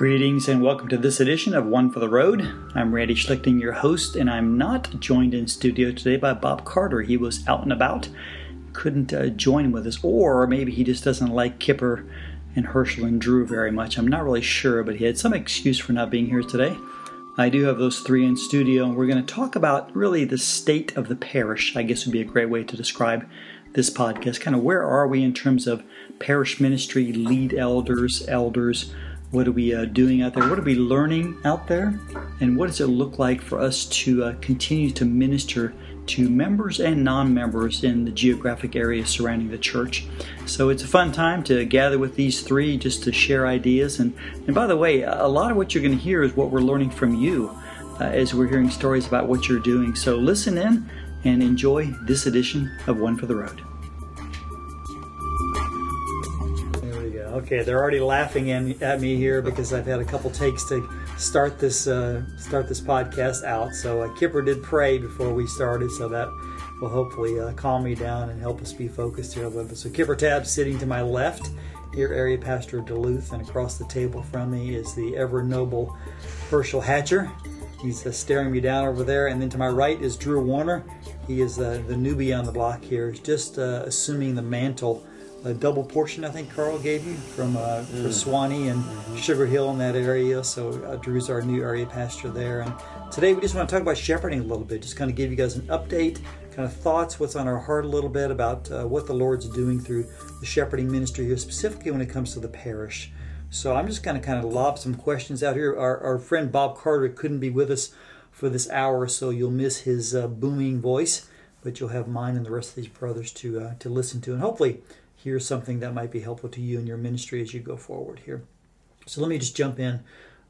Greetings and welcome to this edition of One for the Road. I'm Randy Schlichting, your host, and I'm not joined in studio today by Bob Carter. He was out and about, couldn't uh, join with us, or maybe he just doesn't like Kipper and Herschel and Drew very much. I'm not really sure, but he had some excuse for not being here today. I do have those three in studio, and we're going to talk about really the state of the parish, I guess would be a great way to describe this podcast. Kind of where are we in terms of parish ministry, lead elders, elders, what are we uh, doing out there? What are we learning out there? And what does it look like for us to uh, continue to minister to members and non members in the geographic area surrounding the church? So it's a fun time to gather with these three just to share ideas. And, and by the way, a lot of what you're going to hear is what we're learning from you uh, as we're hearing stories about what you're doing. So listen in and enjoy this edition of One for the Road. Okay, they're already laughing in, at me here because I've had a couple takes to start this uh, start this podcast out. So uh, Kipper did pray before we started, so that will hopefully uh, calm me down and help us be focused here a little bit. So Kipper Tab sitting to my left, here area pastor of Duluth, and across the table from me is the ever noble Herschel Hatcher. He's uh, staring me down over there, and then to my right is Drew Warner. He is uh, the newbie on the block here, he's just uh, assuming the mantle a double portion I think Carl gave you from uh, mm. for Suwanee and mm-hmm. Sugar Hill in that area. So uh, Drew's our new area pastor there. And today we just want to talk about shepherding a little bit, just kind of give you guys an update, kind of thoughts, what's on our heart a little bit about uh, what the Lord's doing through the shepherding ministry here, specifically when it comes to the parish. So I'm just going to kind of lob some questions out here. Our, our friend Bob Carter couldn't be with us for this hour, so you'll miss his uh, booming voice, but you'll have mine and the rest of these brothers to uh, to listen to, and hopefully here's something that might be helpful to you in your ministry as you go forward here. So let me just jump in.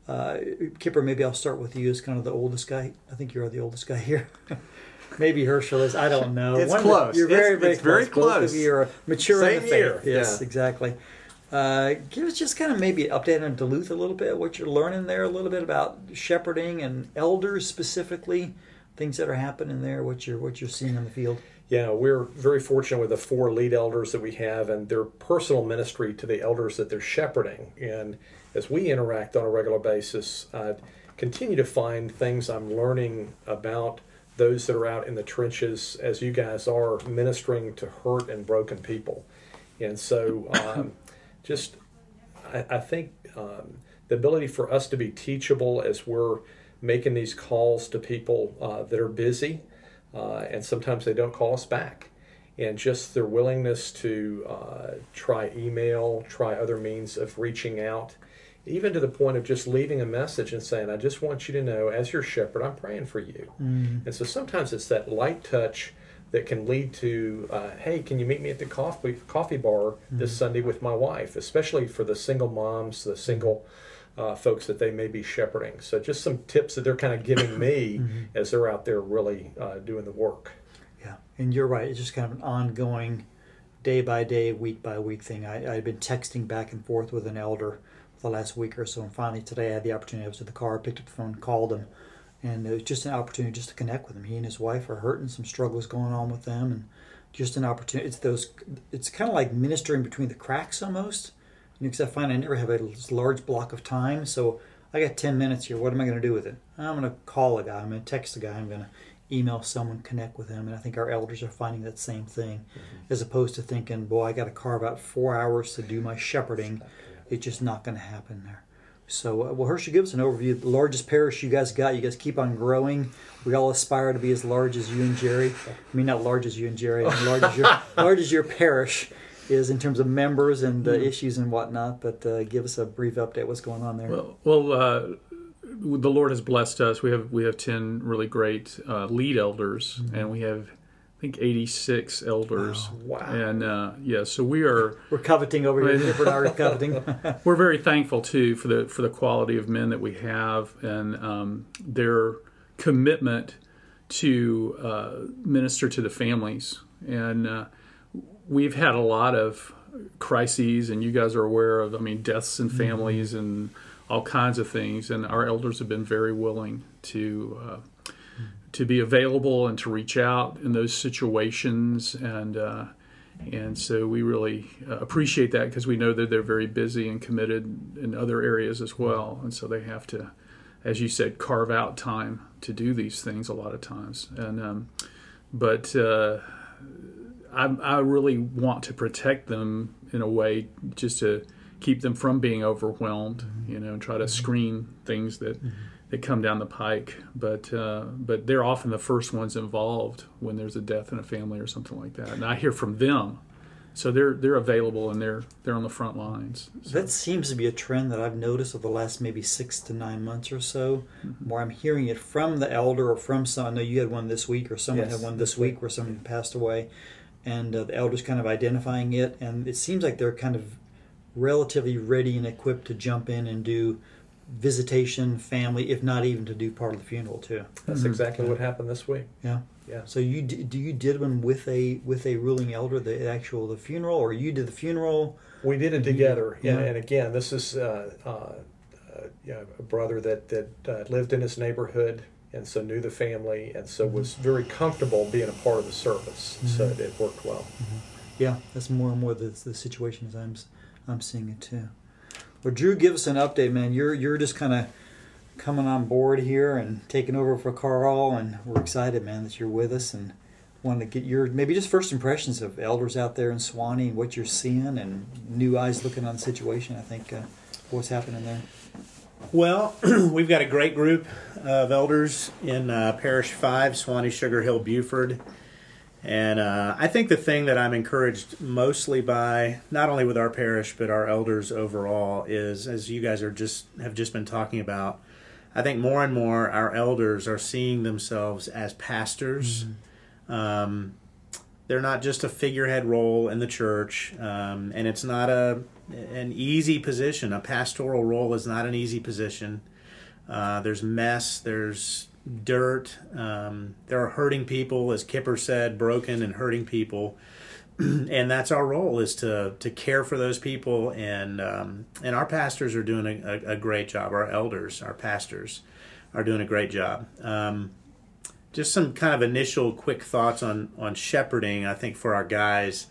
Uh, Kipper, maybe I'll start with you as kind of the oldest guy. I think you're the oldest guy here. maybe Herschel is. I don't know. It's One close. you're very, it's, very it's close. very close. Both of you are mature Same in the faith. year. Yes, yeah. exactly. Uh, give us just kind of maybe an update on Duluth a little bit, what you're learning there, a little bit about shepherding and elders specifically, things that are happening there, what you're what you're seeing in the field yeah, we're very fortunate with the four lead elders that we have and their personal ministry to the elders that they're shepherding. And as we interact on a regular basis, I continue to find things I'm learning about those that are out in the trenches as you guys are ministering to hurt and broken people. And so, um, just I, I think um, the ability for us to be teachable as we're making these calls to people uh, that are busy uh, and sometimes they don't call us back. And just their willingness to uh, try email, try other means of reaching out, even to the point of just leaving a message and saying, I just want you to know, as your shepherd, I'm praying for you. Mm. And so sometimes it's that light touch that can lead to, uh, hey, can you meet me at the coffee coffee bar this mm. Sunday with my wife? Especially for the single moms, the single uh, folks that they may be shepherding. So just some tips that they're kind of giving me mm-hmm. as they're out there really uh, doing the work. Yeah, and you're right. It's just kind of an ongoing, day by day, week by week thing. I, I've been texting back and forth with an elder for the last week or so, and finally today I had the opportunity. I was at the car, picked up the phone, called him, and it was just an opportunity just to connect with him. He and his wife are hurting, some struggles going on with them, and just an opportunity. It's those. It's kind of like ministering between the cracks almost because I find I never have a large block of time. So I got 10 minutes here. What am I going to do with it? I'm going to call a guy. I'm going to text a guy. I'm going to email someone, connect with him. And I think our elders are finding that same thing, mm-hmm. as opposed to thinking, boy, I got to carve out four hours to do my shepherding. It's just not going to happen there. So, uh, well, Herschel, give us an overview. The largest parish you guys got. You guys keep on growing. We all aspire to be as large as you and Jerry. I mean, not large as you and Jerry. I mean, large as your large as your parish is in terms of members and uh, issues and whatnot. But uh, give us a brief update. What's going on there? Well, well uh, the Lord has blessed us. We have we have ten really great uh, lead elders, mm-hmm. and we have. I think 86 elders. Oh, wow. And uh, yeah, so we are. We're coveting over here. We're coveting. we're very thankful too for the for the quality of men that we have and um, their commitment to uh, minister to the families. And uh, we've had a lot of crises, and you guys are aware of. I mean, deaths in mm-hmm. families mm-hmm. and all kinds of things, and our elders have been very willing to. Uh, to be available and to reach out in those situations and uh, And so we really uh, appreciate that because we know that they're very busy and committed in other areas as well. And so they have to, as you said, carve out time to do these things a lot of times. And um, but uh, I, I really want to protect them in a way just to keep them from being overwhelmed, you know, and try to mm-hmm. screen things that mm-hmm. that come down the pike. But uh, but they're often the first ones involved when there's a death in a family or something like that. And I hear from them, so they're they're available and they're they're on the front lines. So, That seems to be a trend that I've noticed over the last maybe six to nine months or so, mm-hmm. where I'm hearing it from the elder or from some. I know you had one this week, or someone Yes, had one this week where someone passed away, and uh, the elders kind of identifying it, and it seems like they're kind of relatively ready and equipped to jump in and do visitation, family, if not even to do part of the funeral too. That's exactly what happened this week. Yeah. Yeah. So you do you did one with a with a ruling elder, the actual the funeral, or you did the funeral? We did it together, Yeah. and, and again, this is uh, uh, uh, yeah, a brother that that uh, lived in his neighborhood, and so knew the family, and so mm-hmm. was very comfortable being a part of the service. So it, it worked well. Mm-hmm. Yeah, that's more and more the, the situation as I'm I'm seeing it too. Well, Drew, give us an update, man. You're you're just kind of coming on board here and taking over for Carl, and we're excited, man, that you're with us and want to get your maybe just first impressions of elders out there in Suwanee and what you're seeing and new eyes looking on the situation. I think uh, what's happening there. Well, we've got a great group of elders in uh, Parish 5, Suwanee Sugar Hill, Buford. And uh, I think the thing that I'm encouraged mostly by, not only with our parish, but our elders overall, is as you guys are just have just been talking about, I think more and more our elders are seeing themselves as pastors. Um, they're not just a figurehead role in the church, um, and it's not a an easy position. A pastoral role is not an easy position. Uh, there's mess. There's dirt. Um, there are hurting people, as Kipper said, broken and hurting people, and that's our role is to to care for those people. And um, and our pastors are doing a, a, a great job. Our elders, our pastors, are doing a great job. Um, just some kind of initial quick thoughts on on shepherding. I think for our guys,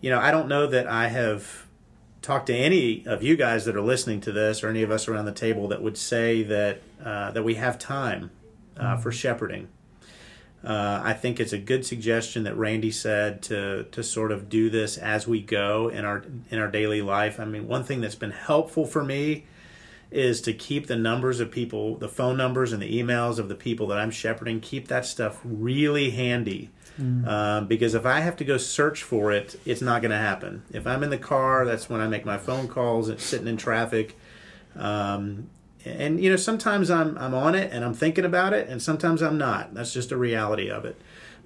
you know, I don't know that I have talked to any of you guys that are listening to this, or any of us around the table that would say that uh, that we have time uh, for shepherding. Uh, I think it's a good suggestion that Randy said to to sort of do this as we go in our in our daily life. I mean, one thing that's been helpful for me is to keep the numbers of people, the phone numbers and the emails of the people that I'm shepherding, keep that stuff really handy. Um, because if I have to go search for it, it's not going to happen. If I'm in the car, that's when I make my phone calls. It's sitting in traffic, um, and you know sometimes I'm I'm on it and I'm thinking about it, and sometimes I'm not. That's just a reality of it.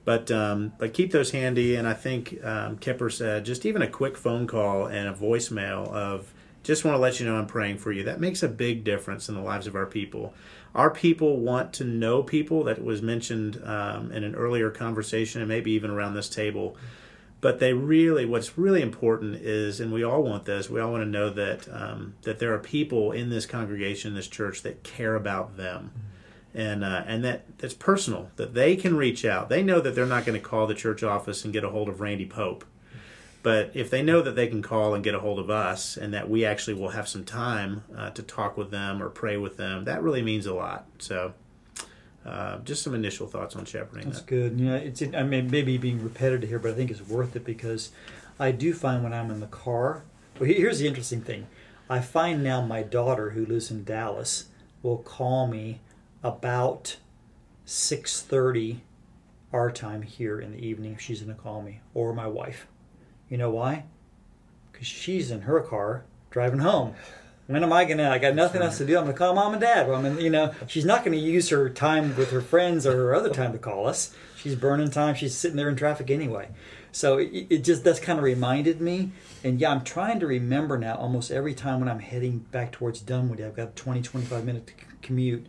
But um, but keep those handy, and I think um, Kipper said just even a quick phone call and a voicemail of just want to let you know I'm praying for you. That makes a big difference in the lives of our people. Our people want to know people. That was mentioned um, in an earlier conversation, and maybe even around this table. But they really, what's really important is, and we all want this. We all want to know that um, that there are people in this congregation, this church, that care about them, and uh, and that that's personal. That they can reach out. They know that they're not going to call the church office and get a hold of Randy Pope. But if they know that they can call and get a hold of us, and that we actually will have some time uh, to talk with them or pray with them, that really means a lot. So, uh, just some initial thoughts on shepherding. That's good. You know, it's I mean maybe being repetitive here, but I think it's worth it because I do find when I'm in the car. Well, here's the interesting thing. I find now my daughter who lives in Dallas will call me about six thirty our time here in the evening if she's going to call me or my wife. You know why? Because she's in her car driving home. When am I gonna? I got nothing else to do. I'm gonna call mom and dad. Well, I mean, you know, she's not gonna use her time with her friends or her other time to call us. She's burning time. She's sitting there in traffic anyway. So it, it just that's kind of reminded me. And yeah, I'm trying to remember now. Almost every time when I'm heading back towards Dunwoody, I've got a 20, 25 minute c- commute.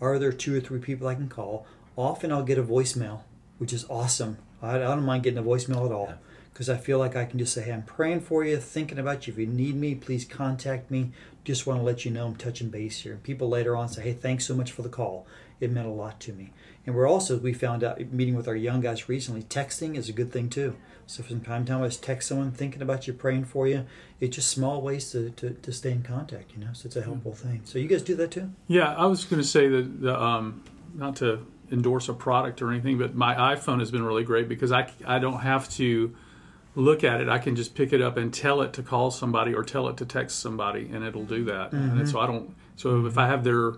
Are there two or three people I can call? Often I'll get a voicemail, which is awesome. I, I don't mind getting a voicemail at all because I feel like I can just say, hey, I'm praying for you, thinking about you. If you need me, please contact me. Just want to let you know I'm touching base here. And people later on say, hey, thanks so much for the call. it meant a lot to me. And we're also we found out meeting with our young guys recently, texting is a good thing too. So from time to time, I just text someone thinking about you, praying for you. It's just small ways to, to, to stay in contact, you know. So it's a helpful thing. So you guys do that too? Yeah, I was going to say that the um, not to endorse a product or anything, but my iPhone has been really great because I I don't have to look at it. I can just pick it up and tell it to call somebody or tell it to text somebody, and it'll do that. Mm-hmm. And so I don't. So if I have their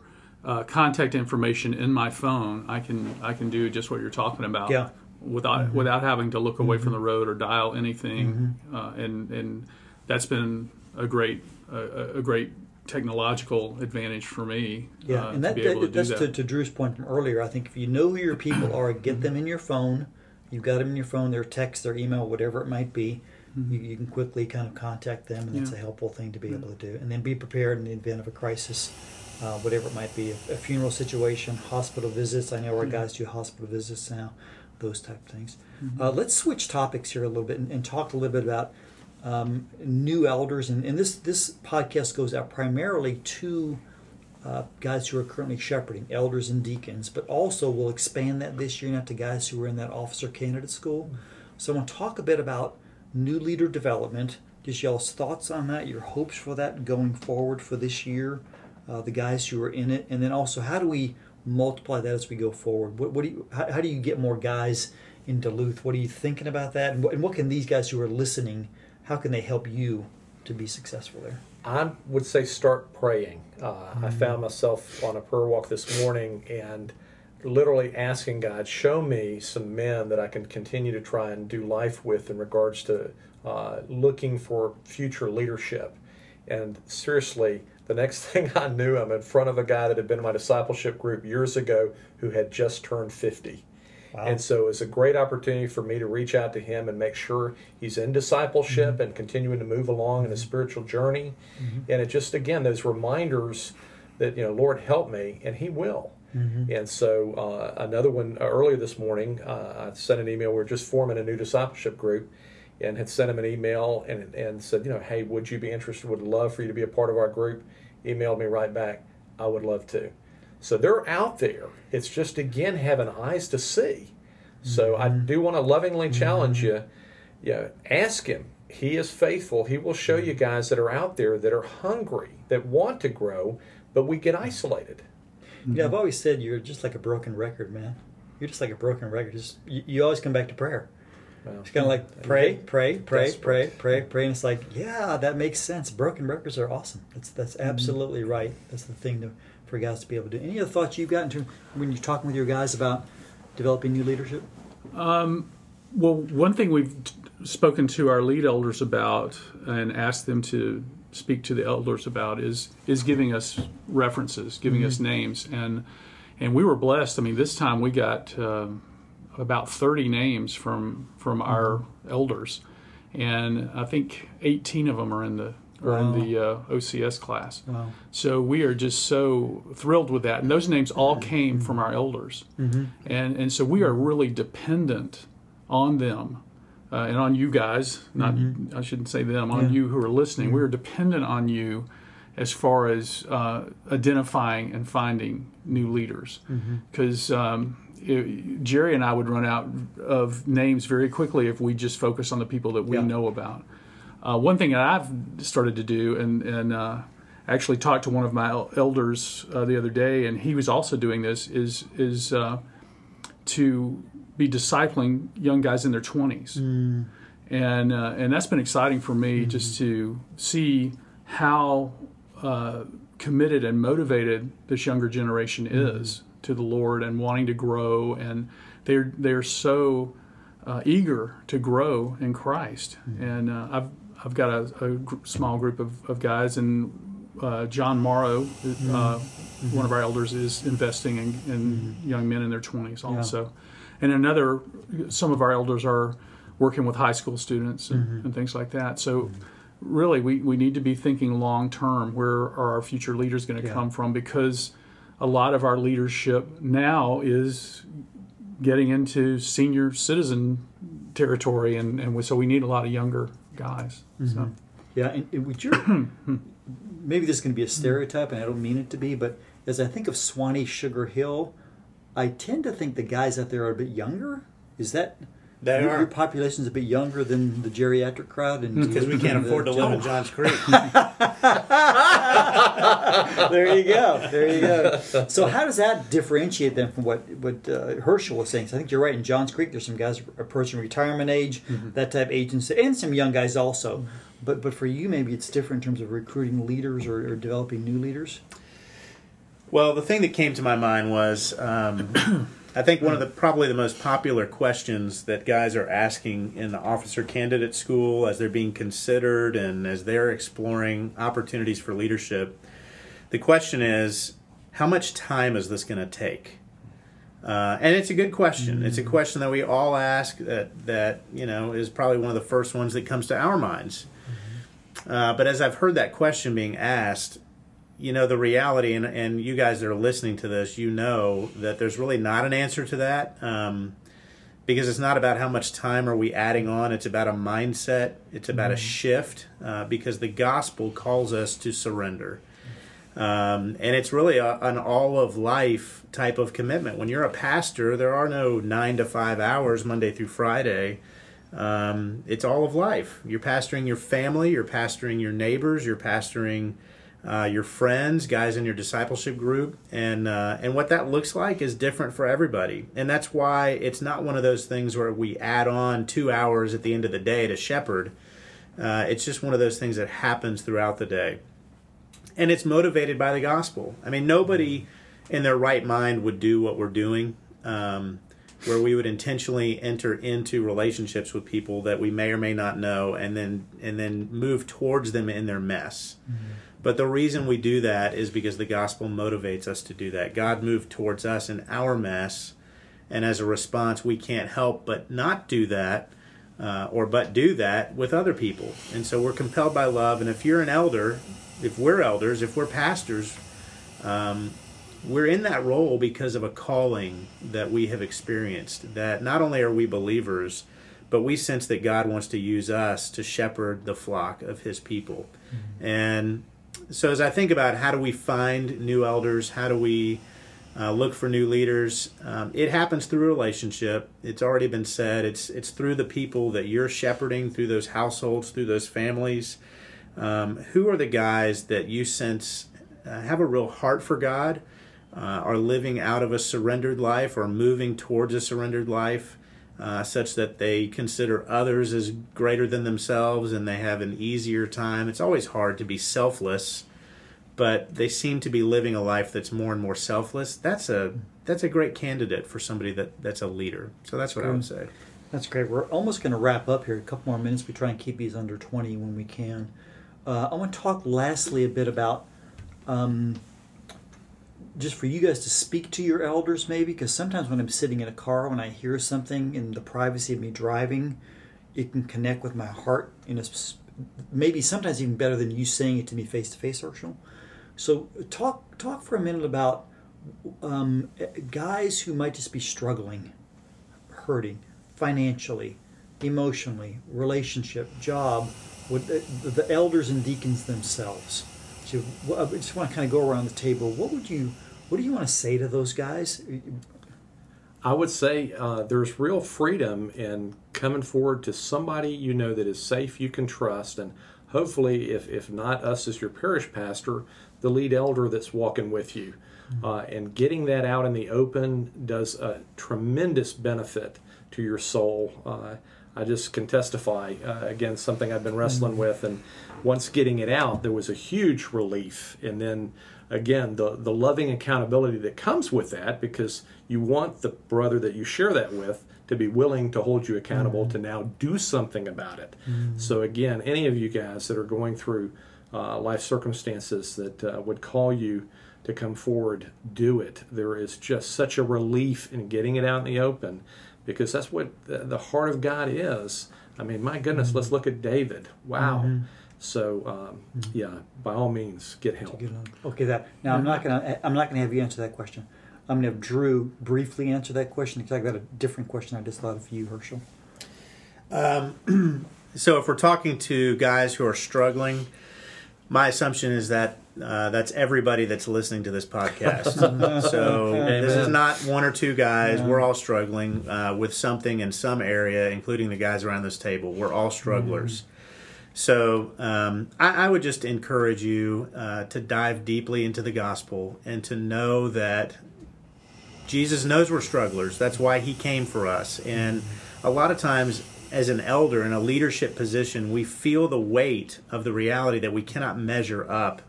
uh, contact information in my phone, I can I can do just what you're talking about. Yeah. Without without having to look away from the road or dial anything, Mm-hmm. uh, and and that's been a great a, a great technological advantage for me. Yeah, uh, and that, to be able to do that's that. to, to Drew's point from earlier. I think if you know who your people are, get them in your phone. You've got them in your phone, their text, their email, whatever it might be. You, you can quickly kind of contact them, and that's Mm-hmm. A helpful thing to be able to do. And then be prepared in the event of a crisis, uh, whatever it might be, a, a funeral situation, hospital visits. I know our guys do hospital visits now, those type of things. Mm-hmm. Uh, let's switch topics here a little bit and, and talk a little bit about um, new elders. And, and this this podcast goes out primarily to uh, guys who are currently shepherding, elders and deacons, but also we'll expand that this year now to guys who are in that officer candidate school. So I want to talk a bit about new leader development. Just y'all's thoughts on that, your hopes for that going forward for this year, uh, the guys who are in it, and then also how do we multiply that as we go forward? What, what do you, how, how do you get more guys in Duluth? What are you thinking about that? And what, and what can these guys who are listening, how can they help you to be successful there? I would say start praying. Uh, I found myself on a prayer walk this morning and literally asking God, show me some men that I can continue to try and do life with in regards to uh, looking for future leadership. And seriously, the next thing I knew, I'm in front of a guy that had been in my discipleship group years ago who had just turned 50. Wow. And so it's a great opportunity for me to reach out to him and make sure he's in discipleship and continuing to move along in his spiritual journey. And it just, again, those reminders that, you know, Lord, help me, and he will. And so uh, another one uh, earlier this morning, uh, I sent an email. We are just forming a new discipleship group and had sent him an email and, and said, you know, hey, would you be interested? Would love for you to be a part of our group. Emailed me right back. I would love to. So they're out there. It's just again having eyes to see. So I mm-hmm. do want to lovingly mm-hmm. challenge you. You know, ask him. He is faithful. He will show you mm-hmm. guys that are out there that are hungry, that want to grow, but we get isolated. Yeah, I've always said you're just like a broken record, man. You're just like a broken record. Just you, you always come back to prayer. Well, It's kind of like pray, pray, pray, Desperate. pray, pray, pray, and it's like, yeah, that makes sense. Broken records are awesome. That's that's Mm-hmm. absolutely right. That's the thing to, for guys to be able to do. Any other thoughts you've got in terms when you're talking with your guys about developing new leadership? Um, well, one thing we've spoken to our lead elders about and asked them to speak to the elders about is is giving us references, giving us mm-hmm. names, and and we were blessed. I mean, this time we got um, about thirty names from from our mm-hmm. elders, and I think eighteen of them are in the are in the uh, OCS class. Wow. So we are just so thrilled with that, and those names all came from our elders, and and so we are really dependent on them uh, and on you guys. Not I shouldn't say them on Yeah. you who are listening. We are dependent on you as far as uh, identifying and finding new leaders, because. Um, it- Jerry and I would run out of names very quickly if we just focus on the people that we Yeah. know about. Uh, one thing that I've started to do, and and uh, actually talked to one of my elders uh, the other day, and he was also doing this, is is uh, to be discipling young guys in their twenties, and uh, and that's been exciting for me just to see how uh, committed and motivated this younger generation is to the Lord and wanting to grow, and they're they're so uh, eager to grow in Christ. And uh, I've I've got a, a small group of, of guys, and uh, John Morrow, mm-hmm. uh, mm-hmm. one of our elders, is investing in, in mm-hmm. young men in their twenties also. And another, some of our elders are working with high school students and, and things like that. So. Really, we, we need to be thinking long term. Where are our future leaders going to Yeah. come from? Because a lot of our leadership now is getting into senior citizen territory, and, and so we need a lot of younger guys. Mm-hmm. So Yeah, and, and would you maybe this is going to be a stereotype, and I don't mean it to be, but as I think of Suwanee Sugar Hill, I tend to think the guys out there are a bit younger. Is that They your, are. your population's a bit younger than the geriatric crowd? And Because we can't afford to live in Johns Creek. there you go. There you go. So how does that differentiate them from what what uh, Herschel was saying? 'Cause I think you're right. In Johns Creek, there's some guys approaching retirement age, that type of agency, and some young guys also. But but for you, maybe it's different in terms of recruiting leaders or, or developing new leaders. Well, the thing that came to my mind was um, I think one of the probably the most popular questions that guys are asking in the officer candidate school as they're being considered and as they're exploring opportunities for leadership. The question is, how much time is this going to take? Uh, and it's a good question. It's a question that we all ask that that you know is probably one of the first ones that comes to our minds. Uh, but as I've heard that question being asked, you know the reality and, and you guys that are listening to this you know that there's really not an answer to that um, because it's not about how much time are we adding on. It's about a mindset. It's about a shift uh, because the gospel calls us to surrender. Um, and it's really a, an all of life type of commitment. When you're a pastor there are no nine to five hours monday through friday. Um, it's all of life. You're pastoring your family you're pastoring your neighbors you're pastoring uh, your friends, guys in your discipleship group, and uh, and what that looks like is different for everybody, and that's why it's not one of those things where we add on two hours at the end of the day to shepherd. Uh, it's just one of those things that happens throughout the day, and it's motivated by the gospel. I mean, nobody in their right mind would do what we're doing. Um, where we would intentionally enter into relationships with people that we may or may not know and then and then move towards them in their mess. But the reason we do that is because the gospel motivates us to do that. God moved towards us in our mess, and as a response, we can't help but not do that, uh, or but do that with other people. And so we're compelled by love. And if you're an elder, if we're elders, if we're pastors, um, we're in that role because of a calling that we have experienced. That not only are we believers, but we sense that God wants to use us to shepherd the flock of His people. And so, as I think about how do we find new elders, how do we uh, look for new leaders, um, it happens through relationship. It's already been said. It's it's through the people that you're shepherding, through those households, through those families. Um, who are the guys that you sense uh, have a real heart for God, uh, are living out of a surrendered life, or moving towards a surrendered life? Uh, such that they consider others as greater than themselves and they have an easier time. It's always hard to be selfless, but they seem to be living a life that's more and more selfless. That's a that's a great candidate for somebody that, that's a leader. So that's what I would say. That's great. We're almost going to wrap up here. A couple more minutes. We try and keep these under 20 when we can. Uh, I want to talk lastly a bit about um, just for you guys to speak to your elders, maybe, because sometimes when I'm sitting in a car, when I hear something in the privacy of me driving, it can connect with my heart in a maybe sometimes even better than you saying it to me face to face, Herschel. So talk talk for a minute about um, guys who might just be struggling hurting financially, emotionally, relationship, job, with the, the elders and deacons themselves. So I just want to kind of go around the table. What would you, what do you want to say to those guys? I would say uh, there's real freedom in coming forward to somebody you know that is safe, you can trust, and hopefully, if, if not us as your parish pastor, the lead elder that's walking with you. Uh, and getting that out in the open does a tremendous benefit to your soul. Uh, I just can testify uh, again something I've been wrestling with, and once getting it out, there was a huge relief. And then again, the the loving accountability that comes with that, because you want the brother that you share that with to be willing to hold you accountable to now do something about it. So again, any of you guys that are going through uh, life circumstances that uh, would call you to come forward, do it. There is just such a relief in getting it out in the open because that's what the, the heart of God is. I mean, my goodness, let's look at David. Wow. So, um, yeah, by all means, get help. Okay, that now I'm not gonna I'm not gonna have you answer that question. I'm gonna have Drew briefly answer that question because I got a different question I just thought of for you, Herschel. So if we're talking to guys who are struggling, my assumption is that uh, that's everybody that's listening to this podcast. so this is not one or two guys. We're all struggling uh, with something in some area, including the guys around this table. We're all strugglers. So um, I, I would just encourage you uh, to dive deeply into the gospel and to know that Jesus knows we're strugglers. That's why he came for us. And a lot of times, as an elder in a leadership position, we feel the weight of the reality that we cannot measure up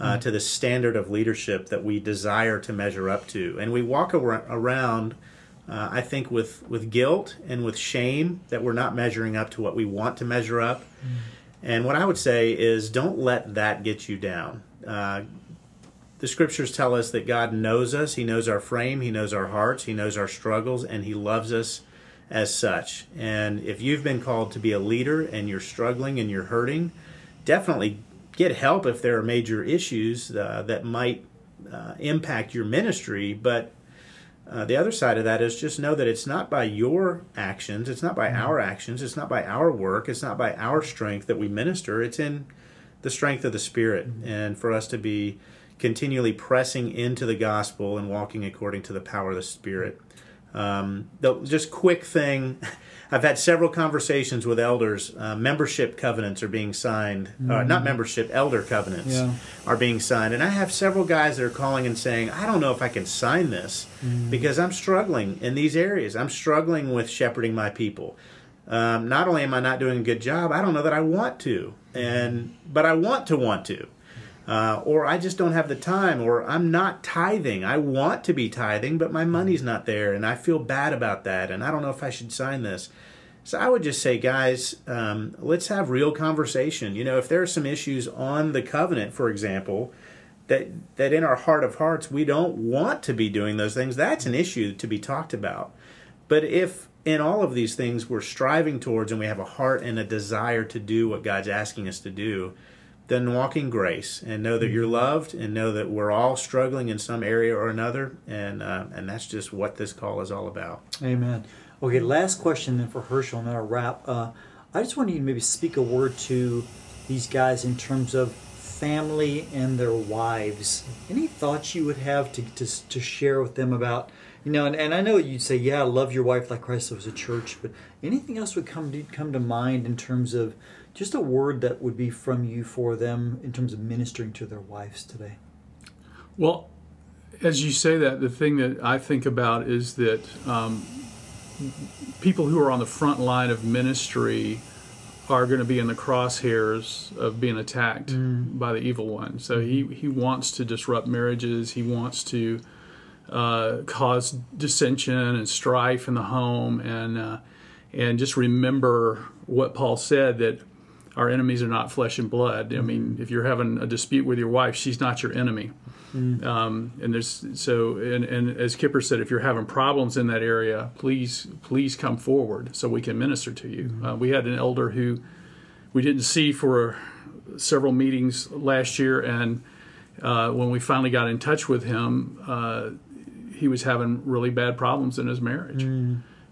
uh, to the standard of leadership that we desire to measure up to. And we walk ar- around, uh, I think, with, with guilt and with shame that we're not measuring up to what we want to measure up. And what I would say is don't let that get you down. Uh, the scriptures tell us that God knows us, He knows our frame, He knows our hearts, He knows our struggles, and He loves us as such. And if you've been called to be a leader and you're struggling and you're hurting, definitely get help if there are major issues uh, that might uh, impact your ministry. But uh, the other side of that is just know that it's not by your actions, it's not by mm-hmm. our actions, it's not by our work, it's not by our strength that we minister. It's in the strength of the Spirit, mm-hmm. and for us to be continually pressing into the gospel and walking according to the power of the Spirit. Mm-hmm. Um, the, just quick thing. I've had several conversations with elders. Uh, membership covenants are being signed. Uh, not membership, elder covenants Yeah. are being signed. And I have several guys that are calling and saying, I don't know if I can sign this because I'm struggling in these areas. I'm struggling with shepherding my people. Um, not only am I not doing a good job, I don't know that I want to, and but I want to want to uh, or I just don't have the time, or I'm not tithing. I want to be tithing, but my money's not there, and I feel bad about that, and I don't know if I should sign this. So I would just say, guys, um, let's have real conversation. You know, if there are some issues on the covenant, for example, that that in our heart of hearts we don't want to be doing those things, that's an issue to be talked about. But if in all of these things we're striving towards and we have a heart and a desire to do what God's asking us to do, then walk in grace and know that you're loved and know that we're all struggling in some area or another and uh, and that's just what this call is all about Amen. Okay, last question then for Herschel, and then I'll wrap. Uh, I just want you to maybe speak a word to these guys in terms of family and their wives. Any thoughts you would have to, to, to share with them about, you know, and, and I know you'd say, yeah, love your wife like Christ loves the church, but anything else would come to, come to mind in terms of just a word that would be from you for them in terms of ministering to their wives today? Well, as you say that, the thing that I think about is that um, people who are on the front line of ministry are going to be in the crosshairs of being attacked by the evil one. So he, he wants to disrupt marriages. He wants to uh, cause dissension and strife in the home, and uh, and just remember what Paul said that our enemies are not flesh and blood. I mean, if you're having a dispute with your wife, she's not your enemy. Um, and there's so and, and as Kipper said, if you're having problems in that area, please please come forward so we can minister to you. Uh, we had an elder who we didn't see for several meetings last year, and uh, when we finally got in touch with him, uh, he was having really bad problems in his marriage,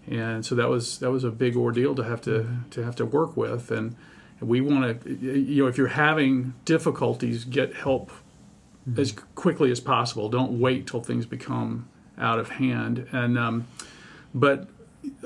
and so that was that was a big ordeal to have to to have to work with. And we want to, you know, if you're having difficulties, get help as quickly as possible. Don't wait till things become out of hand. And um, but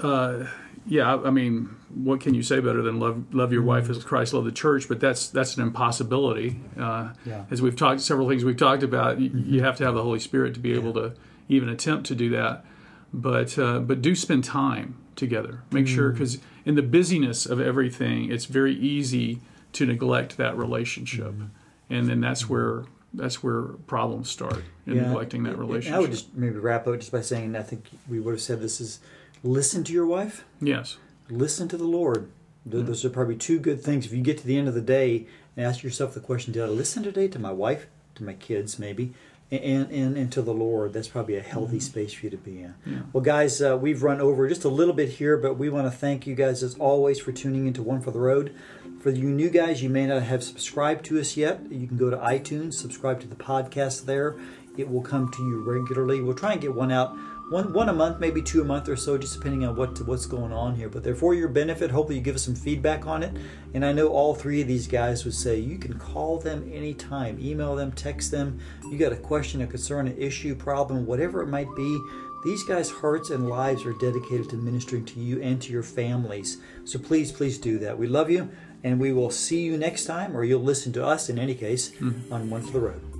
uh, yeah, I mean, what can you say better than love love your wife as Christ loved the church? But that's that's an impossibility. Uh, Yeah. As we've talked, several things we've talked about, y you have to have the Holy Spirit to be able to even attempt to do that. But uh, but do spend time together. Make sure because in the busyness of everything, it's very easy to neglect that relationship, mm-hmm. and then that's mm-hmm. where that's where problems start in neglecting that relationship. I would just maybe wrap up just by saying I think we would have said this is listen to your wife, yes. listen to the Lord. Th- mm-hmm. Those are probably two good things. If you get to the end of the day and ask yourself the question, did I listen today to my wife, to my kids maybe, and, and, and to the Lord, that's probably a healthy space for you to be in. Well, guys, uh, we've run over just a little bit here, but we want to thank you guys as always for tuning into One for the Road. For you new guys, you may not have subscribed to us yet. You can go to iTunes, subscribe to the podcast there. It will come to you regularly. We'll try and get one out one one a month, maybe two a month or so, just depending on what what's going on here. But they're for your benefit. Hopefully, you give us some feedback on it. And I know all three of these guys would say you can call them anytime, email them, text them. You got a question, a concern, an issue, problem, whatever it might be. These guys' hearts and lives are dedicated to ministering to you and to your families. So please, please do that. We love you, and we will see you next time, or you'll listen to us in any case mm-hmm. on One for the Road.